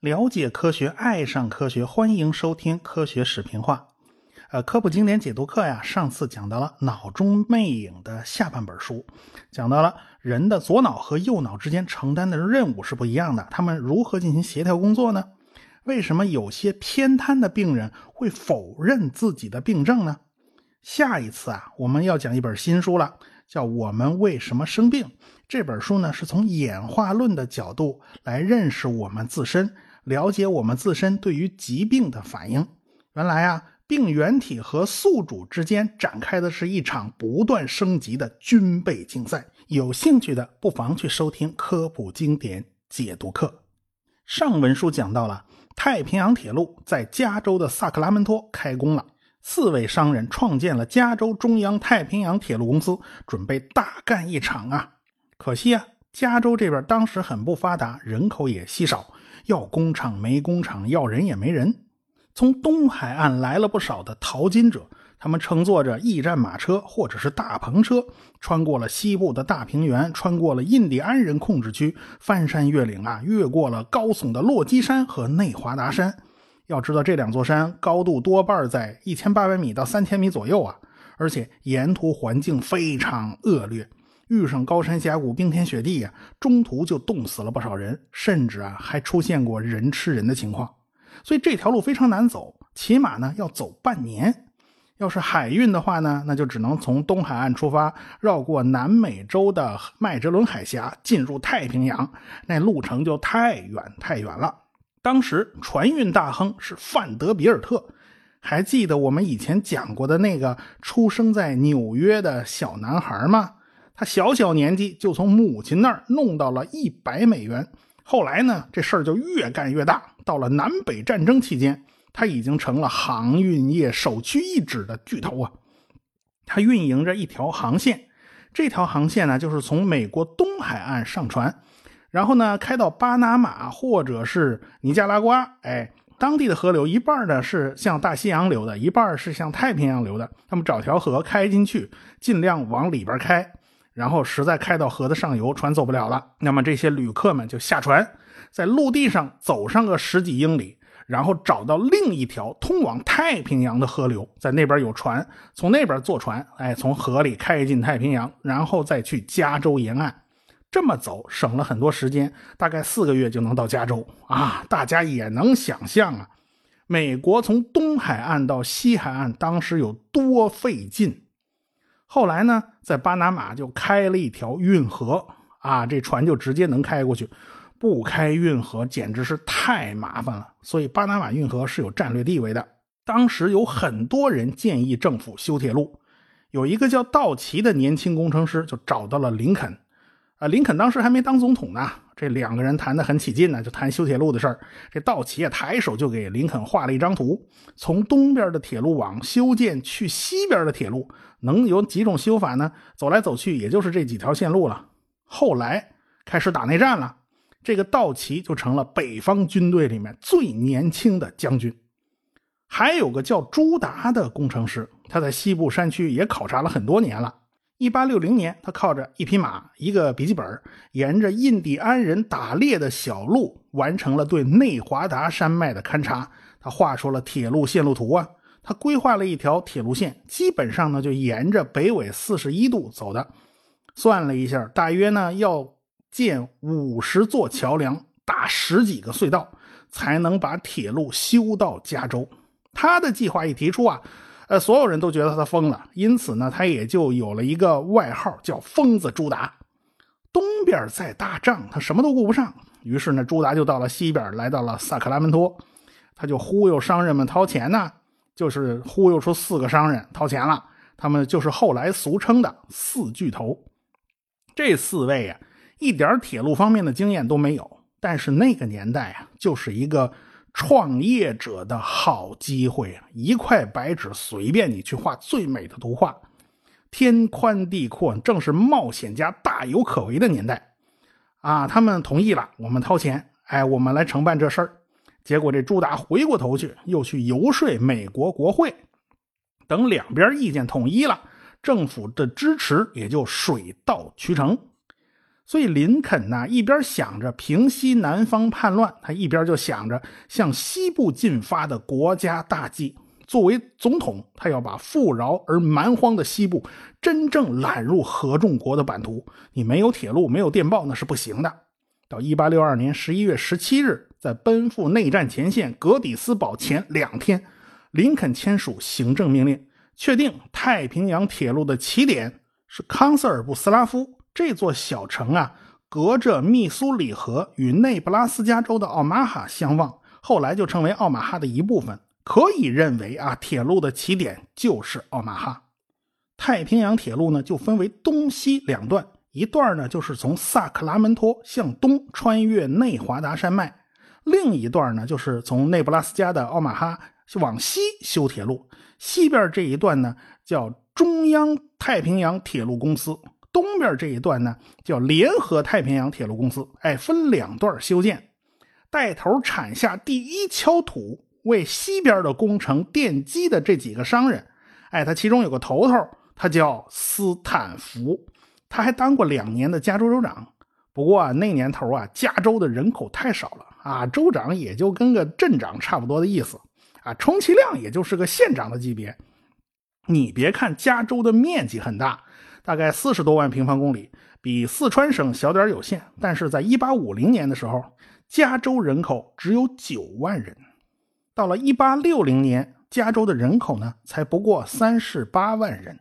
了解科学，爱上科学，欢迎收听《科学视频化》。呃，科普经典解读课呀，上次讲到了脑中魅影的下半本书，讲到了人的左脑和右脑之间承担的任务是不一样的，他们如何进行协调工作呢？为什么有些偏瘫的病人会否认自己的病症呢？下一次啊，我们要讲一本新书了，叫《我们为什么生病》。这本书呢，是从演化论的角度来认识我们自身。了解我们自身对于疾病的反应。原来啊，病原体和宿主之间展开的是一场不断升级的军备竞赛。有兴趣的不妨去收听科普经典解读课。上文书讲到了太平洋铁路在加州的萨克拉门托开工了，四位商人创建了加州中央太平洋铁路公司，准备大干一场啊。可惜啊，加州这边当时很不发达，人口也稀少。要工厂没工厂，要人也没人。从东海岸来了不少的淘金者，他们乘坐着驿站马车或者是大篷车，穿过了西部的大平原，穿过了印第安人控制区，翻山越岭啊，越过了高耸的落基山和内华达山。要知道，这两座山高度多半在一千八百米到三千米左右啊，而且沿途环境非常恶劣。遇上高山峡谷、冰天雪地呀，中途就冻死了不少人，甚至啊还出现过人吃人的情况。所以这条路非常难走，起码呢要走半年。要是海运的话呢，那就只能从东海岸出发，绕过南美洲的麦哲伦海峡，进入太平洋，那路程就太远太远了。当时船运大亨是范德比尔特，还记得我们以前讲过的那个出生在纽约的小男孩吗？他小小年纪就从母亲那儿弄到了一百美元，后来呢，这事儿就越干越大。到了南北战争期间，他已经成了航运业首屈一指的巨头啊！他运营着一条航线，这条航线呢，就是从美国东海岸上船，然后呢，开到巴拿马或者是尼加拉瓜。哎，当地的河流一半呢是向大西洋流的，一半是向太平洋流的。他们找条河开进去，尽量往里边开。然后实在开到河的上游，船走不了了，那么这些旅客们就下船，在陆地上走上个十几英里，然后找到另一条通往太平洋的河流，在那边有船，从那边坐船，哎，从河里开进太平洋，然后再去加州沿岸，这么走省了很多时间，大概四个月就能到加州啊！大家也能想象啊，美国从东海岸到西海岸当时有多费劲。后来呢，在巴拿马就开了一条运河啊，这船就直接能开过去。不开运河简直是太麻烦了，所以巴拿马运河是有战略地位的。当时有很多人建议政府修铁路，有一个叫道奇的年轻工程师就找到了林肯。啊，林肯当时还没当总统呢，这两个人谈得很起劲呢，就谈修铁路的事儿。这道奇啊，抬手就给林肯画了一张图，从东边的铁路网修建去西边的铁路。能有几种修法呢？走来走去，也就是这几条线路了。后来开始打内战了，这个道奇就成了北方军队里面最年轻的将军。还有个叫朱达的工程师，他在西部山区也考察了很多年了。一八六零年，他靠着一匹马、一个笔记本，沿着印第安人打猎的小路，完成了对内华达山脉的勘察。他画出了铁路线路图啊。他规划了一条铁路线，基本上呢就沿着北纬四十一度走的。算了一下，大约呢要建五十座桥梁，打十几个隧道，才能把铁路修到加州。他的计划一提出啊，呃，所有人都觉得他疯了，因此呢，他也就有了一个外号，叫“疯子朱达”。东边在打仗，他什么都顾不上。于是呢，朱达就到了西边，来到了萨克拉门托，他就忽悠商人们掏钱呢。就是忽悠出四个商人掏钱了，他们就是后来俗称的四巨头。这四位啊，一点铁路方面的经验都没有，但是那个年代啊，就是一个创业者的好机会啊！一块白纸，随便你去画最美的图画，天宽地阔，正是冒险家大有可为的年代啊！他们同意了，我们掏钱，哎，我们来承办这事儿。结果这朱达回过头去，又去游说美国国会，等两边意见统一了，政府的支持也就水到渠成。所以林肯呢，一边想着平息南方叛乱，他一边就想着向西部进发的国家大计。作为总统，他要把富饶而蛮荒的西部真正揽入合众国的版图。你没有铁路，没有电报，那是不行的。到一八六二年十一月十七日，在奔赴内战前线格底斯堡前两天，林肯签署行政命令，确定太平洋铁路的起点是康瑟尔布斯拉夫这座小城啊，隔着密苏里河与内布拉斯加州的奥马哈相望，后来就成为奥马哈的一部分。可以认为啊，铁路的起点就是奥马哈。太平洋铁路呢，就分为东西两段，一段呢就是从萨克拉门托向东穿越内华达山脉，另一段呢就是从内布拉斯加的奥马哈往西修铁路。西边这一段呢叫中央太平洋铁路公司，东边这一段呢叫联合太平洋铁路公司。哎，分两段修建，带头铲下第一锹土。为西边的工程奠基的这几个商人，哎，他其中有个头头，他叫斯坦福，他还当过两年的加州州长。不过啊，那年头啊，加州的人口太少了啊，州长也就跟个镇长差不多的意思啊，充其量也就是个县长的级别。你别看加州的面积很大，大概四十多万平方公里，比四川省小点有限，但是在一八五零年的时候，加州人口只有九万人。到了一八六零年，加州的人口呢才不过三十八万人。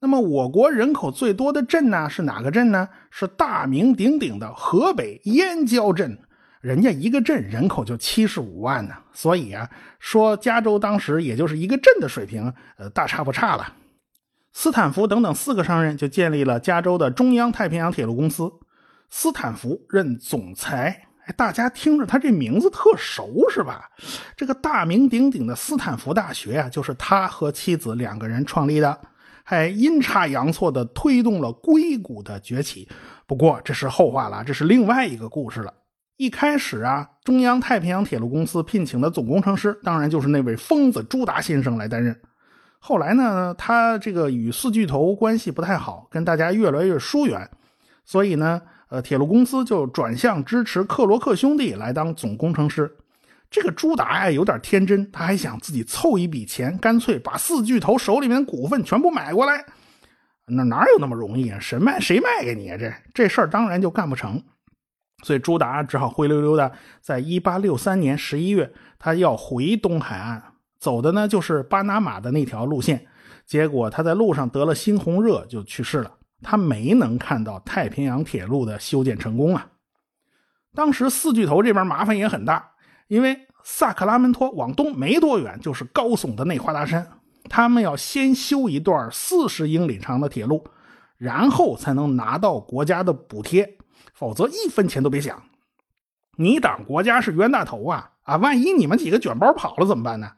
那么，我国人口最多的镇呢是哪个镇呢？是大名鼎鼎的河北燕郊镇，人家一个镇人口就七十五万呢。所以啊，说加州当时也就是一个镇的水平，呃，大差不差了。斯坦福等等四个商人就建立了加州的中央太平洋铁路公司，斯坦福任总裁。大家听着，他这名字特熟是吧？这个大名鼎鼎的斯坦福大学啊，就是他和妻子两个人创立的，还阴差阳错的推动了硅谷的崛起。不过这是后话了，这是另外一个故事了。一开始啊，中央太平洋铁路公司聘请的总工程师，当然就是那位疯子朱达先生来担任。后来呢，他这个与四巨头关系不太好，跟大家越来越疏远，所以呢。呃，铁路公司就转向支持克罗克兄弟来当总工程师。这个朱达呀，有点天真，他还想自己凑一笔钱，干脆把四巨头手里面股份全部买过来。那哪有那么容易啊？谁卖谁卖给你啊？这这事儿当然就干不成。所以朱达只好灰溜溜的，在一八六三年十一月，他要回东海岸，走的呢就是巴拿马的那条路线。结果他在路上得了猩红热，就去世了。他没能看到太平洋铁路的修建成功啊！当时四巨头这边麻烦也很大，因为萨克拉门托往东没多远就是高耸的内华达山，他们要先修一段四十英里长的铁路，然后才能拿到国家的补贴，否则一分钱都别想。你党国家是冤大头啊！啊，万一你们几个卷包跑了怎么办呢？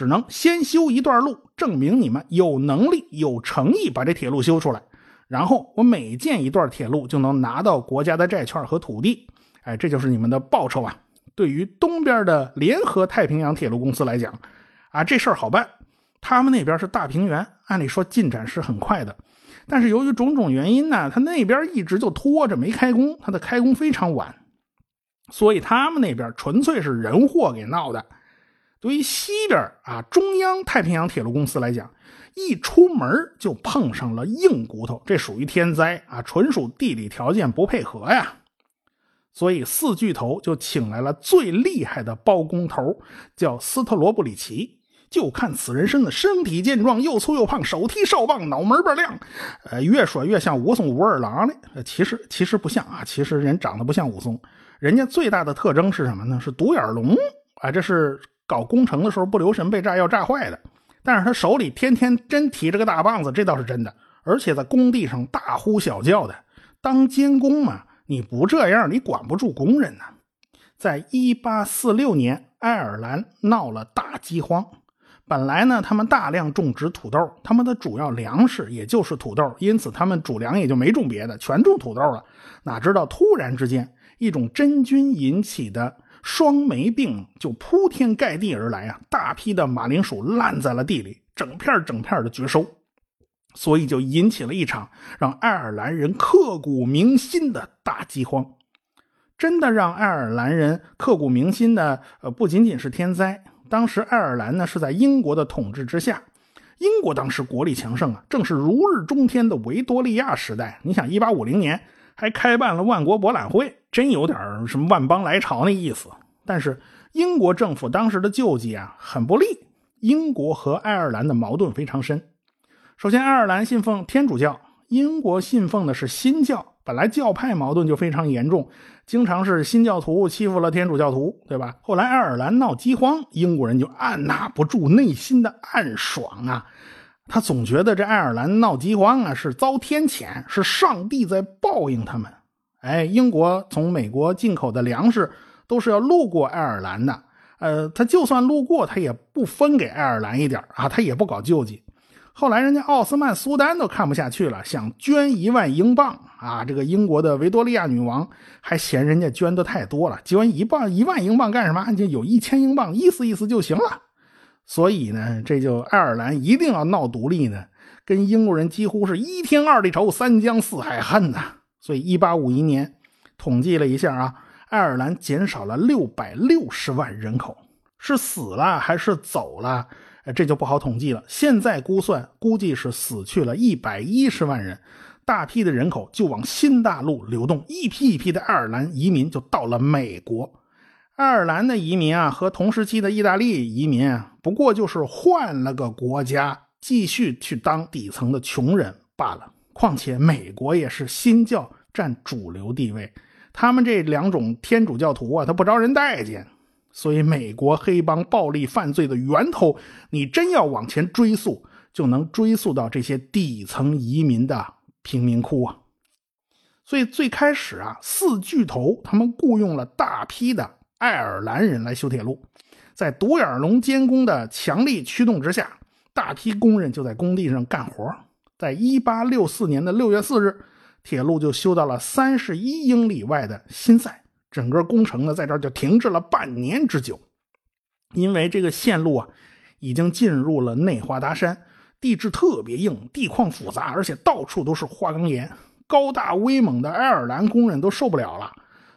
只能先修一段路，证明你们有能力、有诚意把这铁路修出来。然后我每建一段铁路就能拿到国家的债券和土地，哎，这就是你们的报酬啊！对于东边的联合太平洋铁路公司来讲，啊，这事儿好办。他们那边是大平原，按理说进展是很快的，但是由于种种原因呢，他那边一直就拖着没开工，他的开工非常晚，所以他们那边纯粹是人祸给闹的。对于西边啊，中央太平洋铁路公司来讲。一出门就碰上了硬骨头，这属于天灾啊，纯属地理条件不配合呀。所以四巨头就请来了最厉害的包工头，叫斯特罗布里奇。就看此人身子，身体健壮，又粗又胖，手提哨棒，脑门倍儿亮，呃，越说越像武松武二郎的。其实其实不像啊，其实人长得不像武松，人家最大的特征是什么呢？是独眼龙啊，这是搞工程的时候不留神被炸药炸坏的。但是他手里天天真提着个大棒子，这倒是真的。而且在工地上大呼小叫的，当监工嘛，你不这样，你管不住工人呢。在一八四六年，爱尔兰闹了大饥荒，本来呢，他们大量种植土豆，他们的主要粮食也就是土豆，因此他们主粮也就没种别的，全种土豆了。哪知道突然之间，一种真菌引起的。双霉病就铺天盖地而来啊！大批的马铃薯烂在了地里，整片整片的绝收。所以就引起了一场让爱尔兰人刻骨铭心的大饥荒。真的让爱尔兰人刻骨铭心的，呃，不仅仅是天灾。当时爱尔兰呢是在英国的统治之下，英国当时国力强盛啊，正是如日中天的维多利亚时代。你想，一八五零年还开办了万国博览会，真有点什么万邦来朝那意思。但是英国政府当时的救济啊很不利，英国和爱尔兰的矛盾非常深。首先，爱尔兰信奉天主教，英国信奉的是新教，本来教派矛盾就非常严重，经常是新教徒欺负了天主教徒，对吧？后来爱尔兰闹饥荒，英国人就按捺不住内心的暗爽啊，他总觉得这爱尔兰闹饥荒啊是遭天谴，是上帝在报应他们。哎，英国从美国进口的粮食都是要路过爱尔兰的，呃，他就算路过，他也不分给爱尔兰一点啊，他也不搞救济。后来，人家奥斯曼苏丹都看不下去了，想捐一万英镑啊！这个英国的维多利亚女王还嫌人家捐的太多了，捐一磅一万英镑干什么？就有一千英镑，意思意思就行了。所以呢，这就爱尔兰一定要闹独立呢，跟英国人几乎是一天二地仇，三江四海恨呐。所以，一八五一年统计了一下啊，爱尔兰减少了六百六十万人口，是死了还是走了？这就不好统计了。现在估算，估计是死去了一百一十万人，大批的人口就往新大陆流动，一批一批的爱尔兰移民就到了美国。爱尔兰的移民啊，和同时期的意大利移民啊，不过就是换了个国家，继续去当底层的穷人罢了。况且美国也是新教占主流地位，他们这两种天主教徒啊，他不招人待见。所以，美国黑帮暴力犯罪的源头，你真要往前追溯，就能追溯到这些底层移民的贫民窟啊。所以，最开始啊，四巨头他们雇佣了大批的爱尔兰人来修铁路，在独眼龙监工的强力驱动之下，大批工人就在工地上干活。在一八六四年的六月四日，铁路就修到了三十一英里外的新塞。整个工程呢，在这儿就停滞了半年之久，因为这个线路啊，已经进入了内华达山，地质特别硬，地况复杂，而且到处都是花岗岩，高大威猛的爱尔兰工人都受不了了，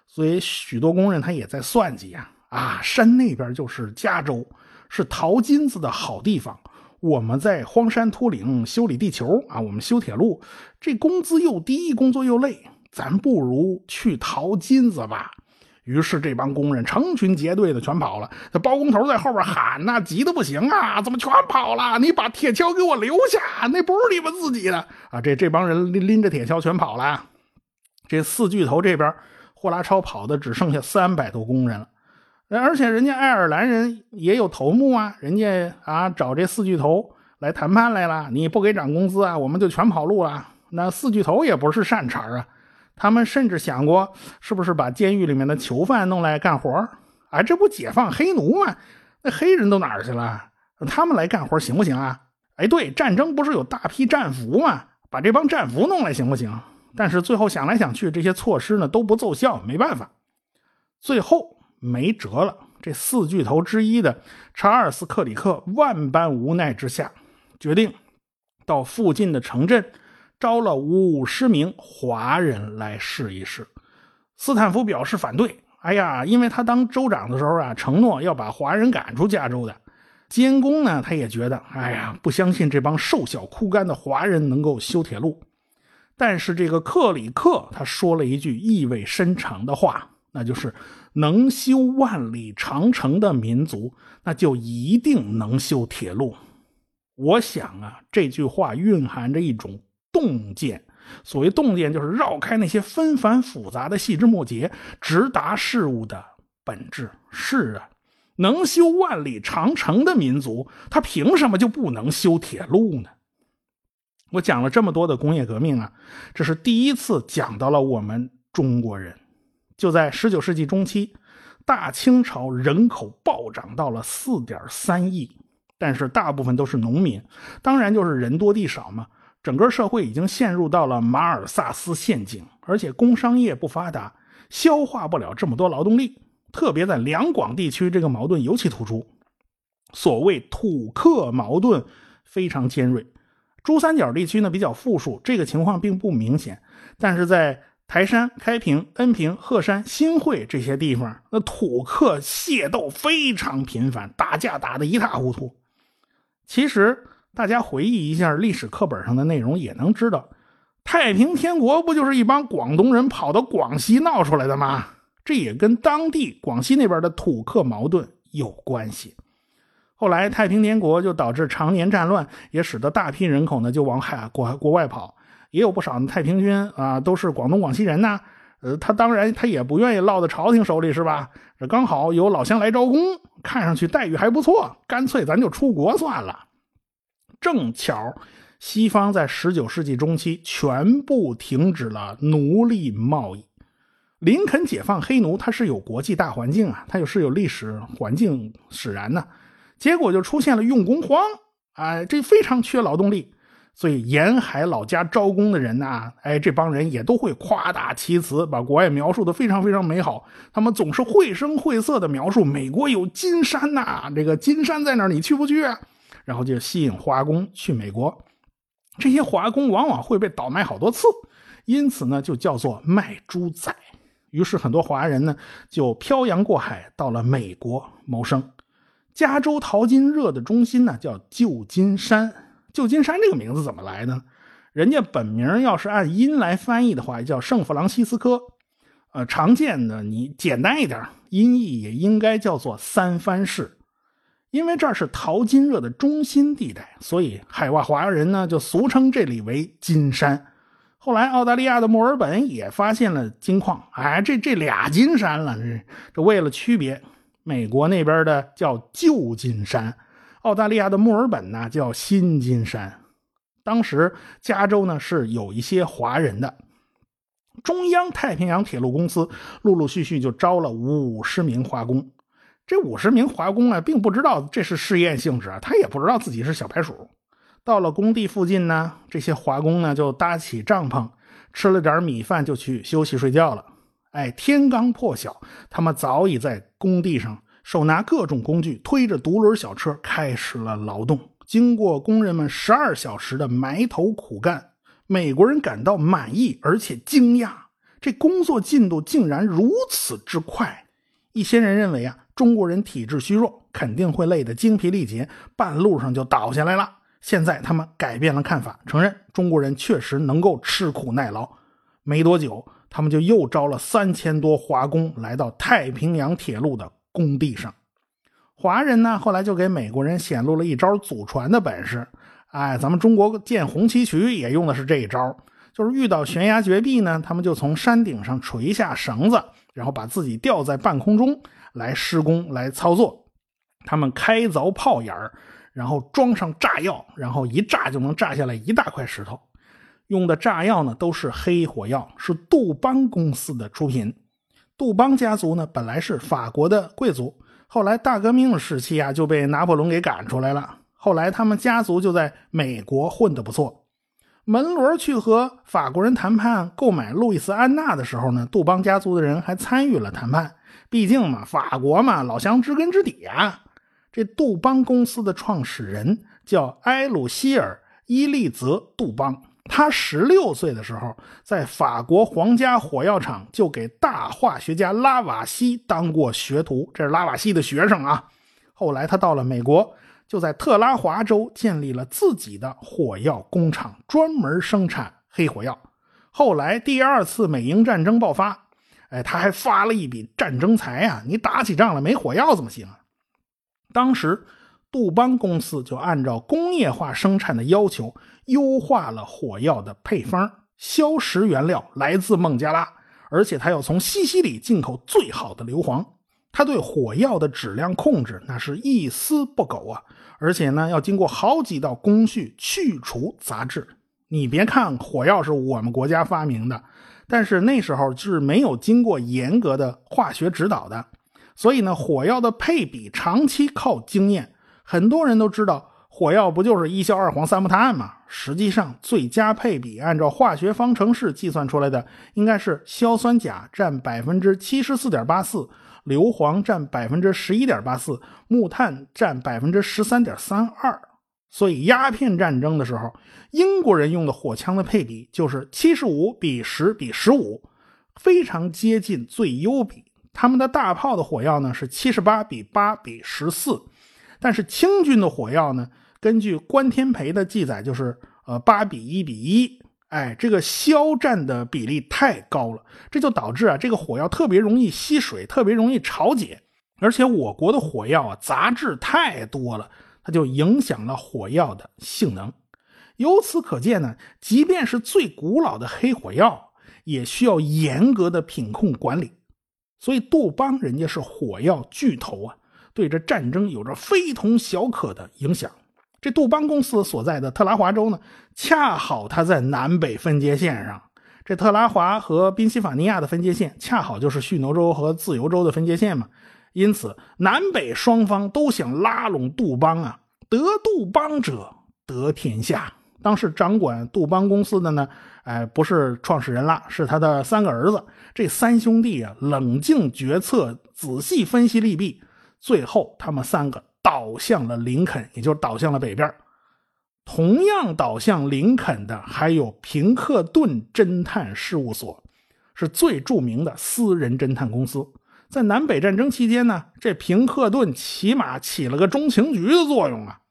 所以许多工人他也在算计呀，啊，山那边就是加州，是淘金子的好地方，我们在荒山秃岭修理地球啊，我们修铁路，这工资又低，工作又累，咱不如去淘金子吧。于是这帮工人成群结队的全跑了，这包工头在后边喊呐，急得不行啊！怎么全跑了？你把铁锹给我留下，那不是你们自己的啊！这这帮人拎拎着铁锹全跑了。这四巨头这边，霍拉超跑的只剩下三百多工人了。而且人家爱尔兰人也有头目啊，人家啊找这四巨头来谈判来了，你不给涨工资啊，我们就全跑路了。那四巨头也不是善茬啊。他们甚至想过，是不是把监狱里面的囚犯弄来干活啊，这不解放黑奴吗？那黑人都哪儿去了？他们来干活行不行啊？哎，对，战争不是有大批战俘吗？把这帮战俘弄来行不行？但是最后想来想去，这些措施呢都不奏效，没办法，最后没辙了。这四巨头之一的查尔斯·克里克万般无奈之下，决定到附近的城镇。招了五十名华人来试一试，斯坦福表示反对。哎呀，因为他当州长的时候啊，承诺要把华人赶出加州的。监工呢，他也觉得，哎呀，不相信这帮瘦小枯干的华人能够修铁路。但是这个克里克他说了一句意味深长的话，那就是能修万里长城的民族，那就一定能修铁路。我想啊，这句话蕴含着一种。洞见，所谓洞见，就是绕开那些纷繁复杂的细枝末节，直达事物的本质。是啊，能修万里长城的民族，他凭什么就不能修铁路呢？我讲了这么多的工业革命啊，这是第一次讲到了我们中国人。就在十九世纪中期，大清朝人口暴涨到了四点三亿，但是大部分都是农民，当然就是人多地少嘛。整个社会已经陷入到了马尔萨斯陷阱，而且工商业不发达，消化不了这么多劳动力。特别在两广地区，这个矛盾尤其突出。所谓土克矛盾非常尖锐，珠三角地区呢比较富庶，这个情况并不明显。但是在台山、开平、恩平、鹤山、新会这些地方，那土客械斗非常频繁，打架打得一塌糊涂。其实大家回忆一下历史课本上的内容，也能知道，太平天国不就是一帮广东人跑到广西闹出来的吗？这也跟当地广西那边的土客矛盾有关系。后来太平天国就导致常年战乱，也使得大批人口呢就往海国国外跑，也有不少的太平军啊，都是广东广西人呐。呃，他当然他也不愿意落到朝廷手里，是吧？这刚好有老乡来招工，看上去待遇还不错，干脆咱就出国算了。正巧西方在十九世纪中期全部停止了奴隶贸易，林肯解放黑奴，它是有国际大环境啊，它有是有历史环境使然呢。结果就出现了用工荒，哎，这非常缺劳动力，所以沿海老家招工的人呐，哎，这帮人也都会夸大其词，把国外描述的非常非常美好。他们总是绘声绘色的描述美国有金山呐，这个金山在哪儿，你去不去？啊然后就吸引华工去美国，这些华工往往会被倒卖好多次，因此呢，就叫做卖猪仔。于是很多华人呢，就漂洋过海到了美国谋生。加州淘金热的中心呢，叫旧金山。旧金山这个名字怎么来的？人家本名要是按音来翻译的话，叫圣弗朗西斯科。呃，常见的你简单一点，音译也应该叫做三藩市。因为这是淘金热的中心地带，所以海外华人呢就俗称这里为金山。后来澳大利亚的墨尔本也发现了金矿，哎，这这俩金山了，这这为了区别。美国那边的叫旧金山，澳大利亚的墨尔本呢叫新金山。当时加州呢是有一些华人的，中央太平洋铁路公司陆陆续续就招了五十名华工。这五十名华工啊，并不知道这是试验性质啊，他也不知道自己是小白鼠。到了工地附近呢，这些华工呢就搭起帐篷，吃了点米饭就去休息睡觉了。哎，天刚破晓，他们早已在工地上手拿各种工具，推着独轮小车开始了劳动。经过工人们十二小时的埋头苦干，美国人感到满意而且惊讶，这工作进度竟然如此之快。一些人认为啊，中国人体质虚弱，肯定会累得精疲力竭，半路上就倒下来了。现在他们改变了看法，承认中国人确实能够吃苦耐劳。没多久。他们就又招了三千多华工来到太平洋铁路的工地上。华人呢，后来就给美国人显露了一招祖传的本事。哎，咱们中国建红旗渠也用的是这一招，就是遇到悬崖绝壁呢，他们就从山顶上垂下绳子，然后把自己吊在半空中来施工来操作。他们开凿炮眼儿，然后装上炸药，然后一炸就能炸下来一大块石头。用的炸药呢，都是黑火药，是杜邦公司的出品。杜邦家族呢，本来是法国的贵族，后来大革命时期啊，就被拿破仑给赶出来了。后来他们家族就在美国混得不错。门罗去和法国人谈判购买路易斯安那的时候呢，杜邦家族的人还参与了谈判。毕竟嘛，法国嘛，老乡知根知底啊。这杜邦公司的创始人叫埃鲁希尔·伊利泽·杜邦。他十六岁的时候，在法国皇家火药厂就给大化学家拉瓦锡当过学徒，这是拉瓦锡的学生啊。后来他到了美国，就在特拉华州建立了自己的火药工厂，专门生产黑火药。后来第二次美英战争爆发，哎，他还发了一笔战争财啊！你打起仗来没火药怎么行啊？当时。杜邦公司就按照工业化生产的要求，优化了火药的配方。硝石原料来自孟加拉，而且他要从西西里进口最好的硫磺。他对火药的质量控制那是一丝不苟啊！而且呢，要经过好几道工序去除杂质。你别看火药是我们国家发明的，但是那时候是没有经过严格的化学指导的，所以呢，火药的配比长期靠经验。很多人都知道火药不就是一硝二黄三木炭吗？实际上，最佳配比按照化学方程式计算出来的，应该是硝酸钾占百分之七十四点八四，硫磺占百分之十一点八四，木炭占百分之十三点三二。所以鸦片战争的时候，英国人用的火枪的配比就是七十五比十比十五，非常接近最优比。他们的大炮的火药呢是七十八比八比十四，但是清军的火药呢，根据关天培的记载就是呃八比一比一。哎，这个肖战的比例太高了，这就导致啊，这个火药特别容易吸水，特别容易潮解。而且我国的火药啊，杂质太多了，它就影响了火药的性能。由此可见呢，即便是最古老的黑火药，也需要严格的品控管理。所以杜邦人家是火药巨头啊，对这战争有着非同小可的影响。这杜邦公司所在的特拉华州呢，恰好它在南北分界线上。这特拉华和宾夕法尼亚的分界线，恰好就是蓄奴州和自由州的分界线嘛。因此，南北双方都想拉拢杜邦啊，得杜邦者得天下。当时掌管杜邦公司的呢，哎，不是创始人了，是他的三个儿子。这三兄弟啊，冷静决策，仔细分析利弊，最后他们三个。倒向了林肯，也就是倒向了北边。同样倒向林肯的还有平克顿侦探事务所，是最著名的私人侦探公司。在南北战争期间呢，这平克顿起码起了个中情局的作用啊。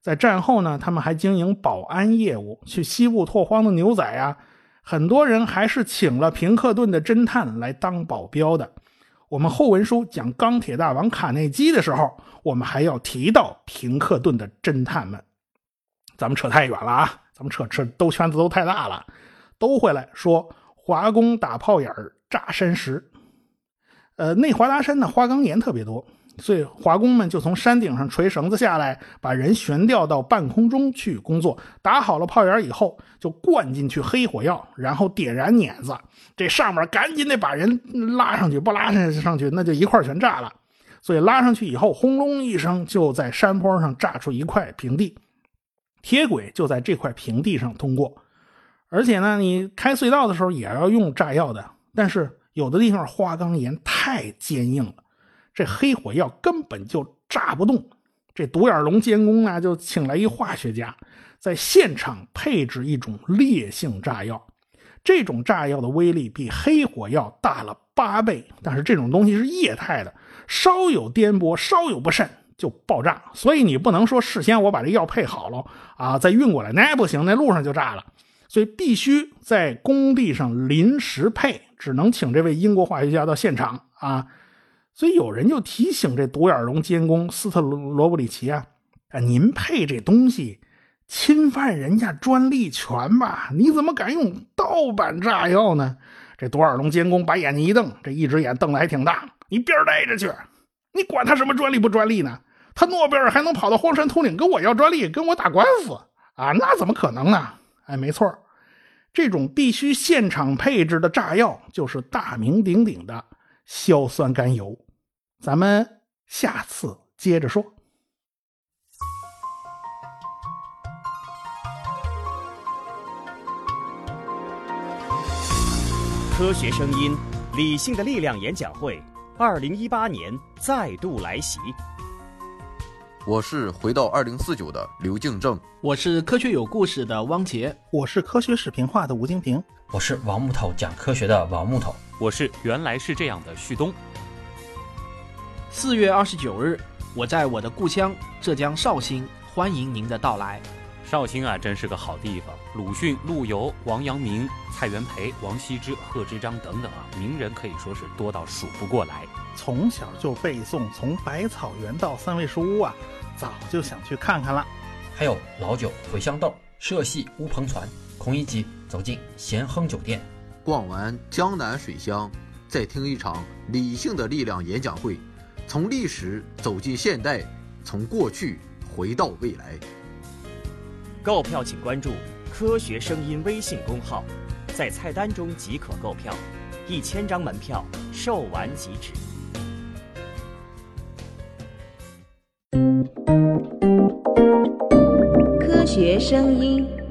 在战后呢，他们还经营保安业务，去西部拓荒的牛仔啊，很多人还是请了平克顿的侦探来当保镖的。我们后文书讲钢铁大王卡内基的时候，我们还要提到平克顿的侦探们。咱们扯太远了啊，咱们扯扯兜圈子都太大了。兜回来说，华工打炮眼儿炸山石。呃，内华达山呢，花岗岩特别多。所以华工们就从山顶上垂绳子下来，把人悬吊到半空中去工作。打好了炮眼以后，就灌进去黑火药，然后点燃碾子。这上面赶紧得把人拉上去，不拉上上去那就一块全炸了。所以拉上去以后，轰隆一声，就在山坡上炸出一块平地，铁轨就在这块平地上通过。而且呢，你开隧道的时候也要用炸药的，但是有的地方花岗岩太坚硬了。这黑火药根本就炸不动，这独眼龙监工呢就请来一化学家，在现场配置一种烈性炸药。这种炸药的威力比黑火药大了八倍，但是这种东西是液态的，稍有颠簸，稍有不慎就爆炸。所以你不能说事先我把这药配好了啊，再运过来，那不行，那路上就炸了。所以必须在工地上临时配，只能请这位英国化学家到现场啊。所以有人就提醒这独眼龙监工斯特罗布里奇啊，啊，您配这东西侵犯人家专利权吧？你怎么敢用盗版炸药呢？这独眼龙监工把眼睛一瞪，这一只眼瞪得还挺大。你边待着去！你管他什么专利不专利呢？他诺贝尔还能跑到荒山秃岭跟我要专利，跟我打官司啊？那怎么可能呢？哎，没错，这种必须现场配置的炸药就是大名鼎鼎的。硝酸甘油，咱们下次接着说。科学声音，理性的力量演讲会，二零一八年再度来袭。我是回到二零四九的刘敬正，我是科学有故事的汪杰，我是科学视频化的吴京平，我是王木头讲科学的王木头。我是原来是这样的旭东。四月二十九日，我在我的故乡浙江绍兴，欢迎您的到来。绍兴啊，真是个好地方。鲁迅、陆游、王阳明、蔡元培、王羲之、贺知章等等啊，名人可以说是多到数不过来。从小就背诵，从百草园到三味书屋啊，早就想去看看了。还有老酒、茴香豆、社戏、乌篷船，孔乙己走进咸亨酒店。逛完江南水乡，再听一场理性的力量演讲会，从历史走进现代，从过去回到未来。购票请关注“科学声音”微信公号，在菜单中即可购票，一千张门票售完即止。科学声音。